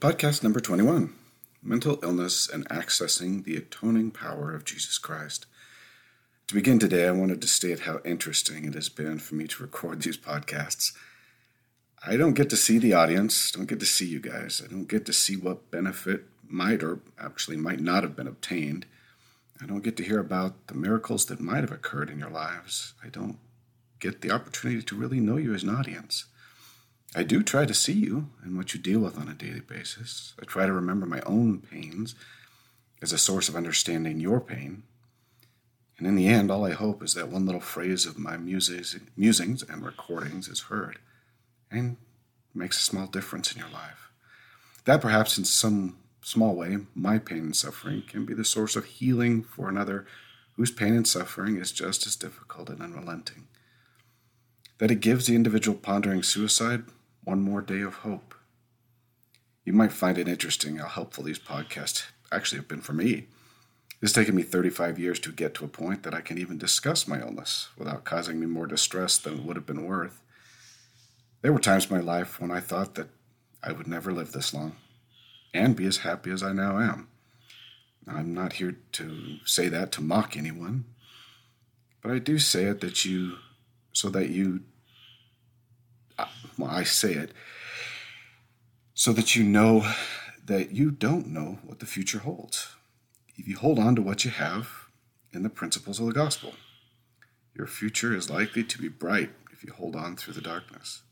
Podcast number 21 Mental Illness and Accessing the Atoning Power of Jesus Christ. To begin today, I wanted to state how interesting it has been for me to record these podcasts. I don't get to see the audience, don't get to see you guys. I don't get to see what benefit might or actually might not have been obtained. I don't get to hear about the miracles that might have occurred in your lives. I don't get the opportunity to really know you as an audience. I do try to see you and what you deal with on a daily basis. I try to remember my own pains as a source of understanding your pain. And in the end, all I hope is that one little phrase of my musings, musings and recordings is heard and makes a small difference in your life. That perhaps in some small way, my pain and suffering can be the source of healing for another whose pain and suffering is just as difficult and unrelenting. That it gives the individual pondering suicide one more day of hope. You might find it interesting how helpful these podcasts actually have been for me. It's taken me 35 years to get to a point that I can even discuss my illness without causing me more distress than it would have been worth. There were times in my life when I thought that I would never live this long and be as happy as I now am. I'm not here to say that to mock anyone, but I do say it that you so that you I say it so that you know that you don't know what the future holds. If you hold on to what you have in the principles of the gospel, your future is likely to be bright if you hold on through the darkness.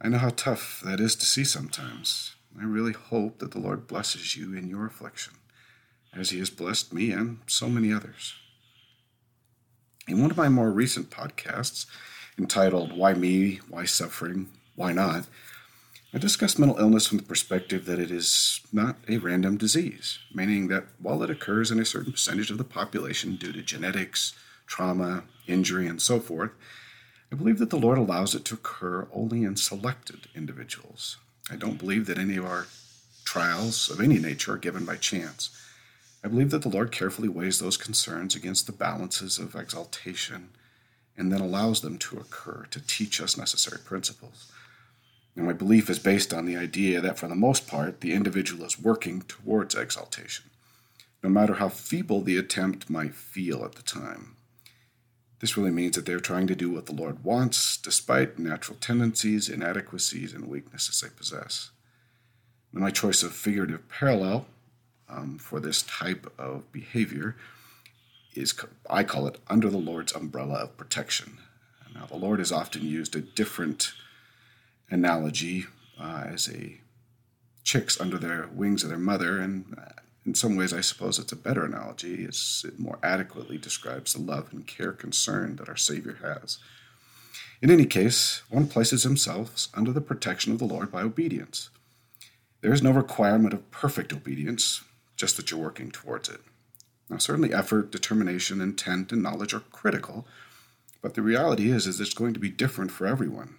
I know how tough that is to see sometimes. I really hope that the Lord blesses you in your affliction, as He has blessed me and so many others. In one of my more recent podcasts, entitled Why Me? Why Suffering? Why Not? I discuss mental illness from the perspective that it is not a random disease, meaning that while it occurs in a certain percentage of the population due to genetics, trauma, injury, and so forth, I believe that the Lord allows it to occur only in selected individuals. I don't believe that any of our trials of any nature are given by chance. I believe that the Lord carefully weighs those concerns against the balances of exaltation and then allows them to occur to teach us necessary principles. And my belief is based on the idea that, for the most part, the individual is working towards exaltation, no matter how feeble the attempt might feel at the time. This really means that they're trying to do what the Lord wants, despite natural tendencies, inadequacies, and weaknesses they possess. And my choice of figurative parallel um, for this type of behavior is, I call it, under the Lord's umbrella of protection. Now, the Lord has often used a different analogy uh, as a chicks under their wings of their mother, and uh, in some ways, I suppose it's a better analogy, as it more adequately describes the love and care concern that our Savior has. In any case, one places himself under the protection of the Lord by obedience. There is no requirement of perfect obedience, just that you're working towards it. Now, certainly effort, determination, intent, and knowledge are critical, but the reality is, is it's going to be different for everyone.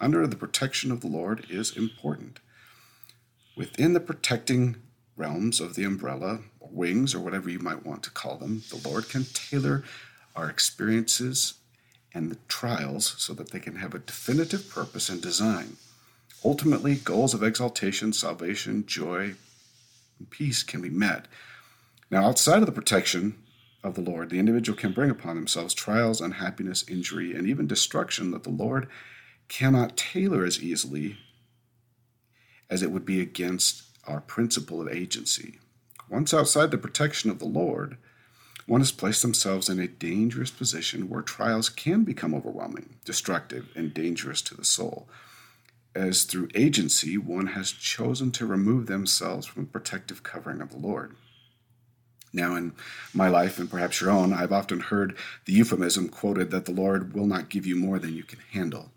Under the protection of the Lord is important. Within the protecting realms of the umbrella, or wings, or whatever you might want to call them, the Lord can tailor our experiences and the trials so that they can have a definitive purpose and design. Ultimately, goals of exaltation, salvation, joy, and peace can be met now, outside of the protection of the Lord, the individual can bring upon themselves trials, unhappiness, injury, and even destruction that the Lord cannot tailor as easily as it would be against our principle of agency. Once outside the protection of the Lord, one has placed themselves in a dangerous position where trials can become overwhelming, destructive, and dangerous to the soul, as through agency one has chosen to remove themselves from the protective covering of the Lord. Now, in my life and perhaps your own, I've often heard the euphemism quoted that the Lord will not give you more than you can handle.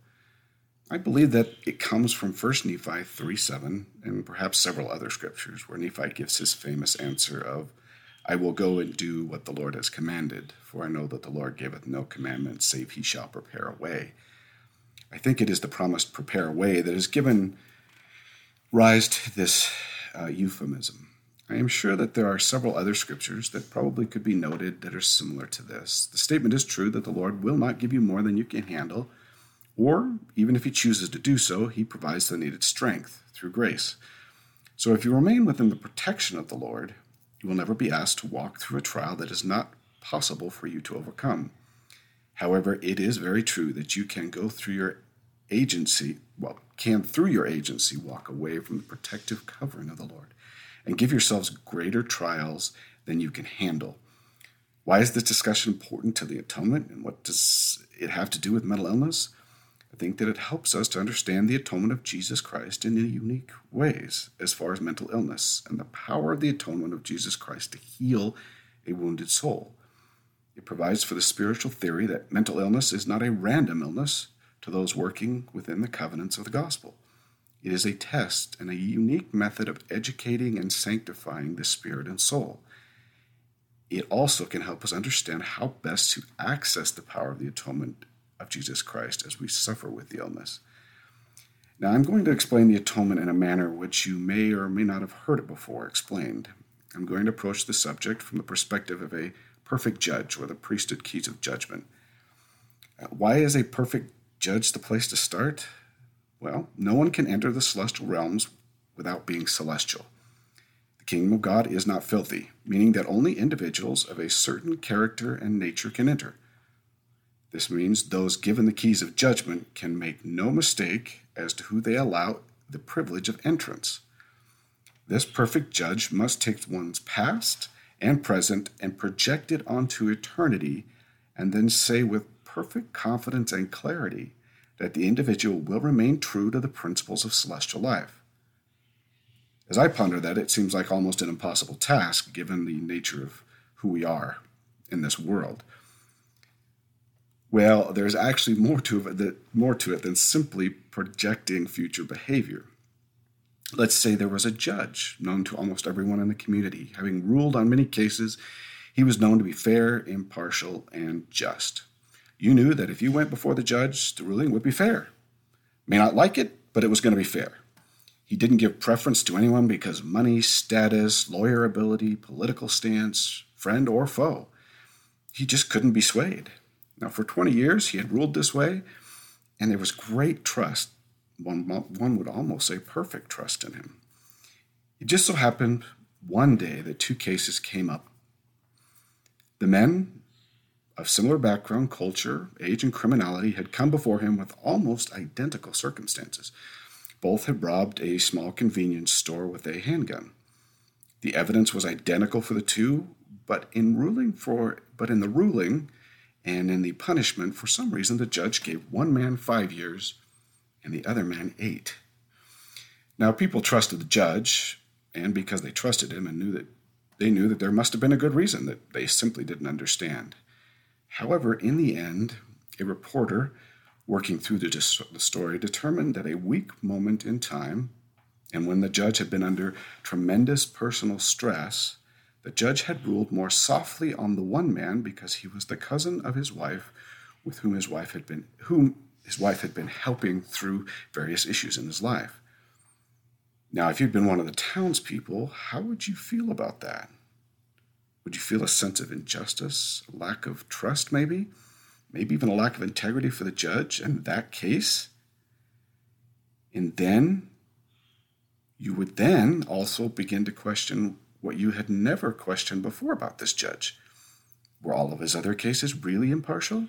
I believe that it comes from 1 Nephi 3 7 and perhaps several other scriptures where Nephi gives his famous answer of, I will go and do what the Lord has commanded, for I know that the Lord giveth no commandment save he shall prepare a way. I think it is the promised prepare a way that has given rise to this uh, euphemism. I am sure that there are several other scriptures that probably could be noted that are similar to this. The statement is true that the Lord will not give you more than you can handle, or even if He chooses to do so, He provides the needed strength through grace. So if you remain within the protection of the Lord, you will never be asked to walk through a trial that is not possible for you to overcome. However, it is very true that you can go through your agency, well, can through your agency walk away from the protective covering of the Lord and give yourselves greater trials than you can handle. Why is this discussion important to the atonement and what does it have to do with mental illness? I think that it helps us to understand the atonement of Jesus Christ in unique ways as far as mental illness and the power of the atonement of Jesus Christ to heal a wounded soul. It provides for the spiritual theory that mental illness is not a random illness to those working within the covenants of the gospel. It is a test and a unique method of educating and sanctifying the spirit and soul. It also can help us understand how best to access the power of the atonement of Jesus Christ as we suffer with the illness. Now, I'm going to explain the atonement in a manner which you may or may not have heard it before explained. I'm going to approach the subject from the perspective of a perfect judge or the priesthood keys of judgment. Why is a perfect judge the place to start? Well, no one can enter the celestial realms without being celestial. The kingdom of God is not filthy, meaning that only individuals of a certain character and nature can enter. This means those given the keys of judgment can make no mistake as to who they allow the privilege of entrance. This perfect judge must take one's past and present and project it onto eternity, and then say with perfect confidence and clarity that the individual will remain true to the principles of celestial life. As I ponder that, it seems like almost an impossible task given the nature of who we are in this world. Well, there's actually more to it, more to it than simply projecting future behavior. Let's say there was a judge known to almost everyone in the community. Having ruled on many cases, he was known to be fair, impartial, and just. You knew that if you went before the judge, the ruling would be fair. May not like it, but it was going to be fair. He didn't give preference to anyone because money, status, lawyer ability, political stance, friend, or foe. He just couldn't be swayed. Now, for 20 years, he had ruled this way, and there was great trust one, one would almost say perfect trust in him. It just so happened one day that two cases came up. The men of similar background, culture, age, and criminality had come before him with almost identical circumstances. Both had robbed a small convenience store with a handgun. The evidence was identical for the two, but in ruling for but in the ruling and in the punishment, for some reason the judge gave one man five years and the other man eight. Now people trusted the judge, and because they trusted him and knew that they knew that there must have been a good reason that they simply didn't understand. However, in the end, a reporter working through the, the story determined that a weak moment in time, and when the judge had been under tremendous personal stress, the judge had ruled more softly on the one man because he was the cousin of his wife with whom his wife had been whom his wife had been helping through various issues in his life. Now, if you'd been one of the townspeople, how would you feel about that? Would you feel a sense of injustice, a lack of trust, maybe? Maybe even a lack of integrity for the judge in that case? And then you would then also begin to question what you had never questioned before about this judge. Were all of his other cases really impartial?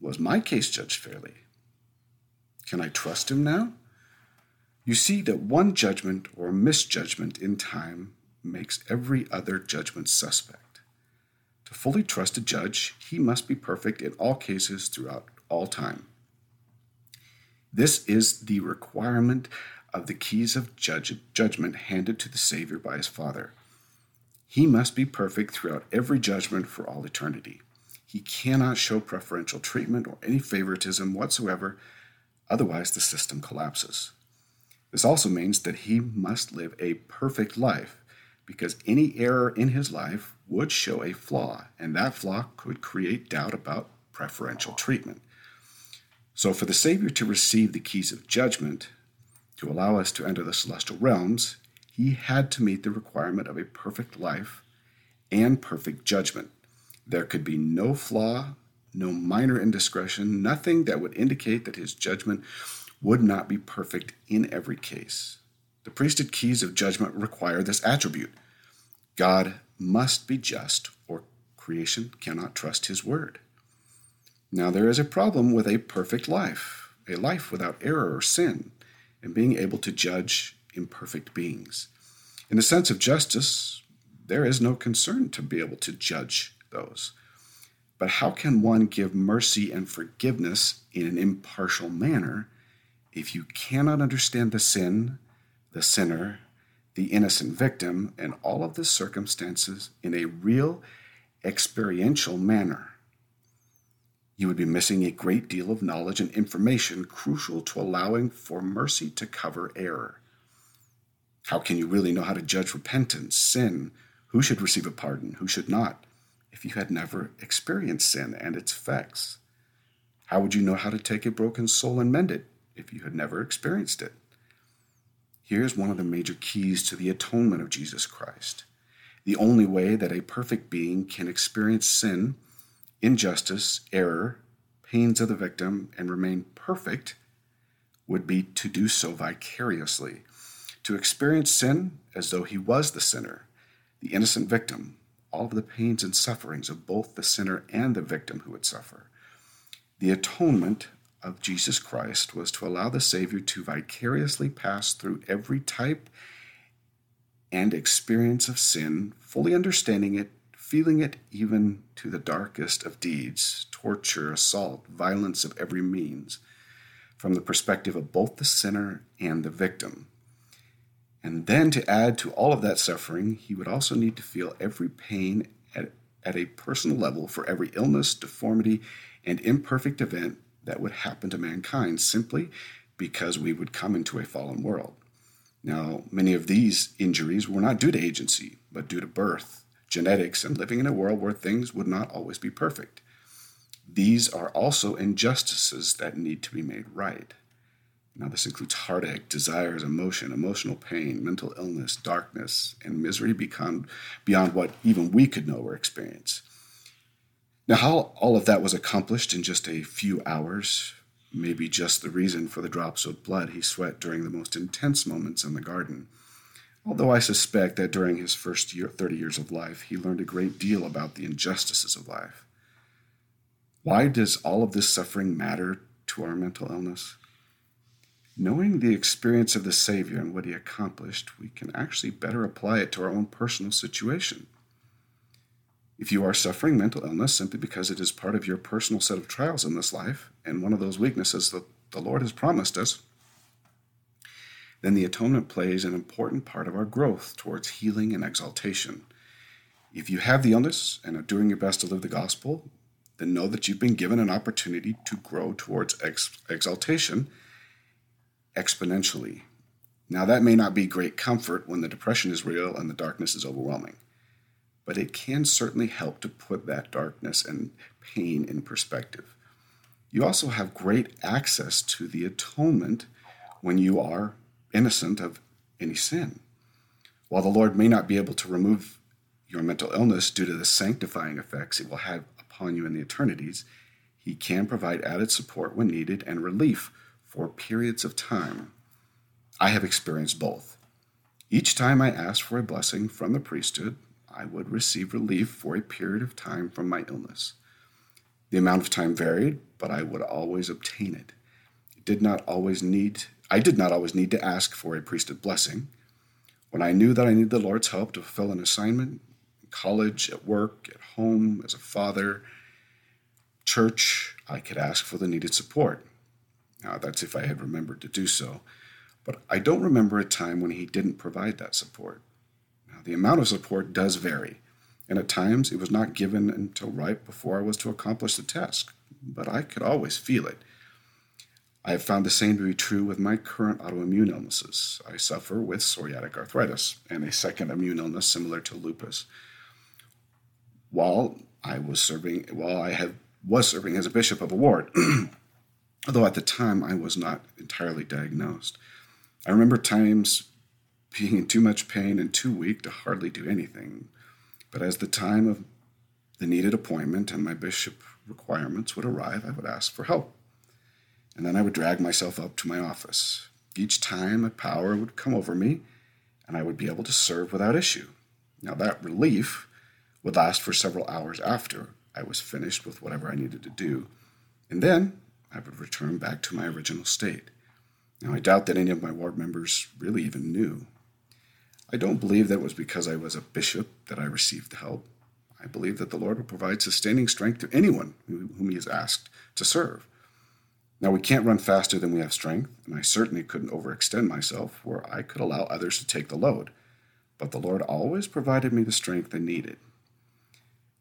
Was my case judged fairly? Can I trust him now? You see that one judgment or misjudgment in time makes every other judgment suspect. To fully trust a judge, he must be perfect in all cases throughout all time. This is the requirement of the keys of judge, judgment handed to the Savior by his Father. He must be perfect throughout every judgment for all eternity. He cannot show preferential treatment or any favoritism whatsoever, otherwise, the system collapses. This also means that he must live a perfect life, because any error in his life would show a flaw, and that flaw could create doubt about preferential treatment. So, for the Savior to receive the keys of judgment, to allow us to enter the celestial realms, he had to meet the requirement of a perfect life and perfect judgment. There could be no flaw, no minor indiscretion, nothing that would indicate that his judgment would not be perfect in every case. The priesthood keys of judgment require this attribute God must be just, or creation cannot trust his word. Now, there is a problem with a perfect life, a life without error or sin, and being able to judge imperfect beings. In the sense of justice, there is no concern to be able to judge those. But how can one give mercy and forgiveness in an impartial manner if you cannot understand the sin, the sinner, the innocent victim, and all of the circumstances in a real experiential manner? You would be missing a great deal of knowledge and information crucial to allowing for mercy to cover error. How can you really know how to judge repentance, sin, who should receive a pardon, who should not, if you had never experienced sin and its effects? How would you know how to take a broken soul and mend it if you had never experienced it? Here's one of the major keys to the atonement of Jesus Christ. The only way that a perfect being can experience sin, injustice, error, pains of the victim, and remain perfect would be to do so vicariously, to experience sin as though he was the sinner, the innocent victim, all of the pains and sufferings of both the sinner and the victim who would suffer. The atonement of Jesus Christ was to allow the Savior to vicariously pass through every type and experience of sin, fully understanding it, feeling it even to the darkest of deeds, torture, assault, violence of every means, from the perspective of both the sinner and the victim. And then to add to all of that suffering, he would also need to feel every pain at, at a personal level for every illness, deformity, and imperfect event that would happen to mankind simply because we would come into a fallen world. Now, many of these injuries were not due to agency, but due to birth, genetics, and living in a world where things would not always be perfect. These are also injustices that need to be made right. Now, this includes heartache, desires, emotion, emotional pain, mental illness, darkness, and misery beyond, beyond what even we could know or experience. Now, how all of that was accomplished in just a few hours may be just the reason for the drops of blood he sweat during the most intense moments in the garden. Although I suspect that during his first year, 30 years of life, he learned a great deal about the injustices of life. Why does all of this suffering matter to our mental illness? Knowing the experience of the Savior and what he accomplished, we can actually better apply it to our own personal situation. If you are suffering mental illness simply because it is part of your personal set of trials in this life, and one of those weaknesses that the Lord has promised us, then the atonement plays an important part of our growth towards healing and exaltation. If you have the illness and are doing your best to live the gospel, then know that you've been given an opportunity to grow towards ex- exaltation exponentially. Now, that may not be great comfort when the depression is real and the darkness is overwhelming, but it can certainly help to put that darkness and pain in perspective. You also have great access to the atonement when you are innocent of any sin. While the Lord may not be able to remove your mental illness due to the sanctifying effects it will have upon you in the eternities, He can provide added support when needed and relief for periods of time. I have experienced both. Each time I asked for a blessing from the priesthood, I would receive relief for a period of time from my illness. The amount of time varied, but I would always obtain it. it did not always need I did not always need to ask for a priesthood blessing. When I knew that I needed the Lord's help to fulfill an assignment, in college, at work, at home, as a father, church, I could ask for the needed support. Now, that's if I had remembered to do so. But I don't remember a time when he didn't provide that support. The amount of support does vary, and at times it was not given until right before I was to accomplish the task, but I could always feel it. I have found the same to be true with my current autoimmune illnesses. I suffer with psoriatic arthritis and a second immune illness similar to lupus. While I was serving, while I have, was serving as a bishop of a ward, although at the time I was not entirely diagnosed. I remember times being in too much pain and too weak to hardly do anything. But as the time of the needed appointment and my bishop requirements would arrive, I would ask for help. And then I would drag myself up to my office. Each time a power would come over me, and I would be able to serve without issue. Now, that relief would last for several hours after I was finished with whatever I needed to do, and then I would return back to my original state. Now, I doubt that any of my ward members really even knew. I don't believe that it was because I was a bishop that I received the help. I believe that the Lord will provide sustaining strength to anyone whom He is asked to serve. Now, we can't run faster than we have strength, and I certainly couldn't overextend myself where I could allow others to take the load. But the Lord always provided me the strength I needed.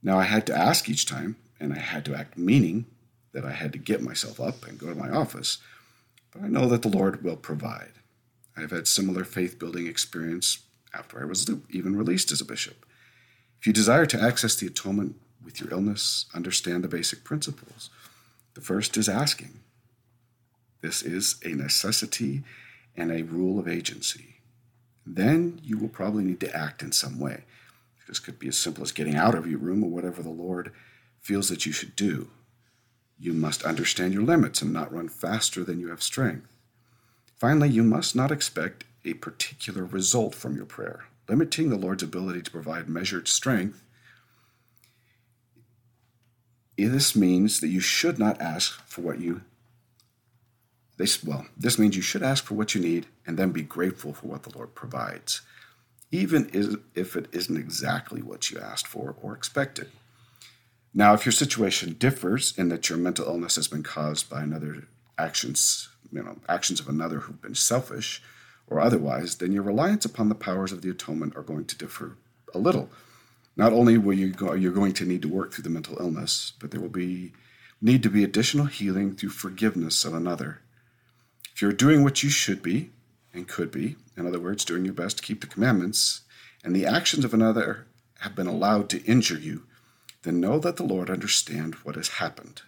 Now, I had to ask each time, and I had to act meaning that I had to get myself up and go to my office, but I know that the Lord will provide. I have had similar faith building experience after I was even released as a bishop. If you desire to access the atonement with your illness, understand the basic principles. The first is asking. This is a necessity and a rule of agency. Then you will probably need to act in some way. This could be as simple as getting out of your room or whatever the Lord feels that you should do. You must understand your limits and not run faster than you have strength. Finally, you must not expect a particular result from your prayer. Limiting the Lord's ability to provide measured strength, this means that you should not ask for what you this, well, this means you should ask for what you need and then be grateful for what the Lord provides, even if it isn't exactly what you asked for or expected. Now, if your situation differs in that your mental illness has been caused by another actions, you know, actions of another who've been selfish or otherwise, then your reliance upon the powers of the atonement are going to differ a little. Not only will you go, you're going to need to work through the mental illness, but there will be need to be additional healing through forgiveness of another. If you're doing what you should be and could be, in other words, doing your best to keep the commandments, and the actions of another have been allowed to injure you, then know that the Lord understands what has happened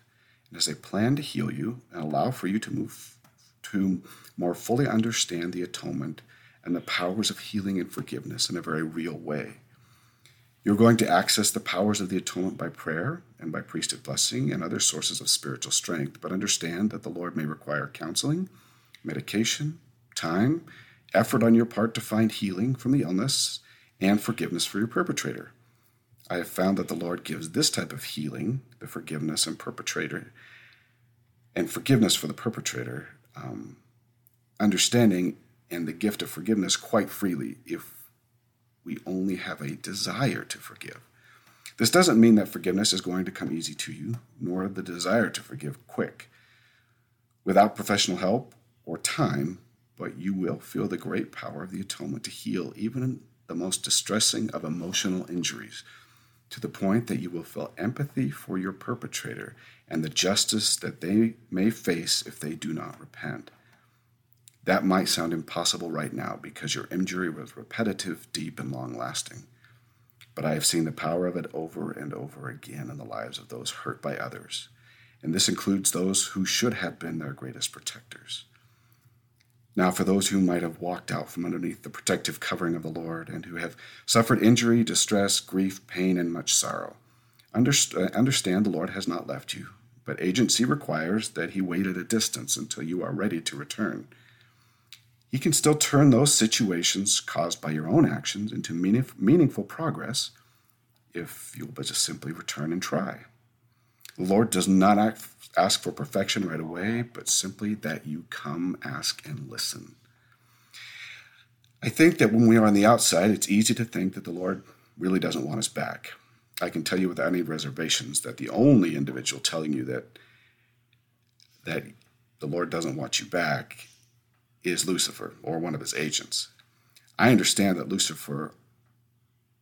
and has a plan to heal you and allow for you to move to more fully understand the atonement and the powers of healing and forgiveness in a very real way. You're going to access the powers of the atonement by prayer and by priesthood blessing and other sources of spiritual strength, but understand that the Lord may require counseling, medication, time, effort on your part to find healing from the illness, and forgiveness for your perpetrator. I have found that the Lord gives this type of healing, the forgiveness and perpetrator, and forgiveness for the perpetrator, um, understanding and the gift of forgiveness quite freely if we only have a desire to forgive. This doesn't mean that forgiveness is going to come easy to you, nor the desire to forgive quick. Without professional help or time, but you will feel the great power of the atonement to heal even the most distressing of emotional injuries to the point that you will feel empathy for your perpetrator and the justice that they may face if they do not repent. That might sound impossible right now because your injury was repetitive, deep, and long lasting. But I have seen the power of it over and over again in the lives of those hurt by others, and this includes those who should have been their greatest protectors. Now, for those who might have walked out from underneath the protective covering of the Lord and who have suffered injury, distress, grief, pain, and much sorrow, uh, understand the Lord has not left you, but agency requires that He wait at a distance until you are ready to return. He can still turn those situations caused by your own actions into meaning- meaningful progress if you'll but just simply return and try. The Lord does not act, ask for perfection right away, but simply that you come, ask, and listen. I think that when we are on the outside, it's easy to think that the Lord really doesn't want us back. I can tell you without any reservations that the only individual telling you that that the Lord doesn't want you back is Lucifer or one of his agents. I understand that Lucifer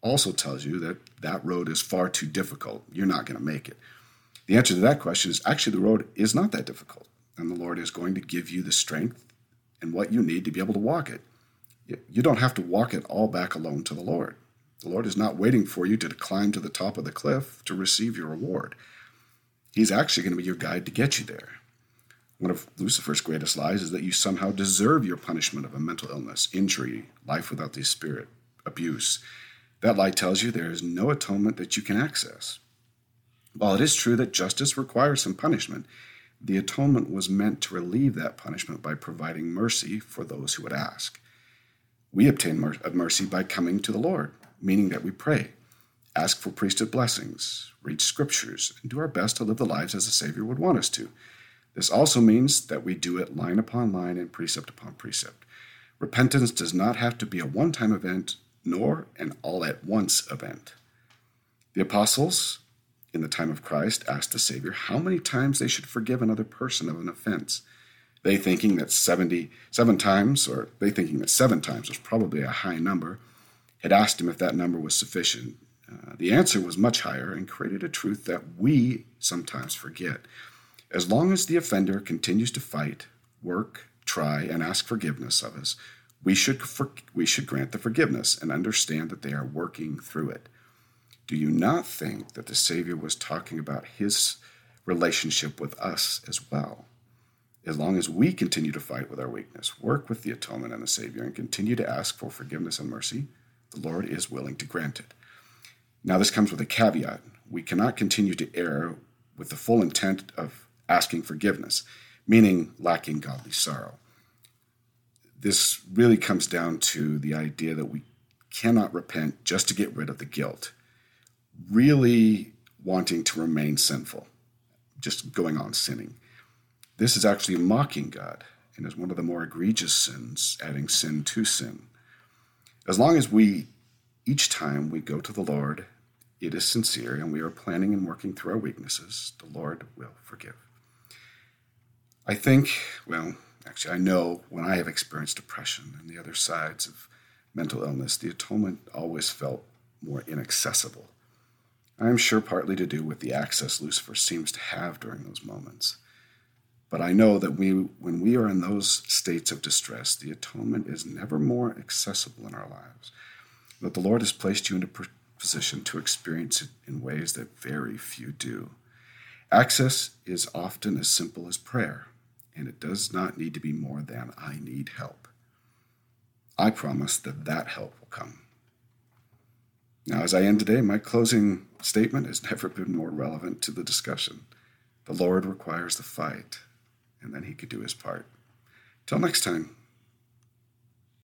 also tells you that that road is far too difficult. You're not going to make it. The answer to that question is actually the road is not that difficult, and the Lord is going to give you the strength and what you need to be able to walk it. You don't have to walk it all back alone to the Lord. The Lord is not waiting for you to climb to the top of the cliff to receive your reward. He's actually going to be your guide to get you there. One of Lucifer's greatest lies is that you somehow deserve your punishment of a mental illness, injury, life without the Spirit, abuse. That lie tells you there is no atonement that you can access. While it is true that justice requires some punishment, the atonement was meant to relieve that punishment by providing mercy for those who would ask. We obtain mercy by coming to the Lord, meaning that we pray, ask for priesthood blessings, read scriptures, and do our best to live the lives as the Savior would want us to. This also means that we do it line upon line and precept upon precept. Repentance does not have to be a one time event nor an all at once event. The apostles, in the time of Christ, asked the Savior how many times they should forgive another person of an offense. They thinking that 77 times, or they thinking that seven times was probably a high number, had asked him if that number was sufficient. Uh, the answer was much higher and created a truth that we sometimes forget. As long as the offender continues to fight, work, try, and ask forgiveness of us, we should, for, we should grant the forgiveness and understand that they are working through it. Do you not think that the Savior was talking about his relationship with us as well? As long as we continue to fight with our weakness, work with the atonement and the Savior, and continue to ask for forgiveness and mercy, the Lord is willing to grant it. Now, this comes with a caveat. We cannot continue to err with the full intent of asking forgiveness, meaning lacking godly sorrow. This really comes down to the idea that we cannot repent just to get rid of the guilt, really wanting to remain sinful, just going on sinning. This is actually mocking God and is one of the more egregious sins, adding sin to sin. As long as we, each time we go to the Lord, it is sincere and we are planning and working through our weaknesses, the Lord will forgive. I think, well, actually, I know when I have experienced depression and the other sides of mental illness, the atonement always felt more inaccessible. I am sure partly to do with the access Lucifer seems to have during those moments. But I know that we, when we are in those states of distress, the atonement is never more accessible in our lives. That the Lord has placed you in a position to experience it in ways that very few do. Access is often as simple as prayer and it does not need to be more than I need help. I promise that that help will come. Now, as I end today, my closing statement has never been more relevant to the discussion. The Lord requires the fight, and then he could do his part. Till next time.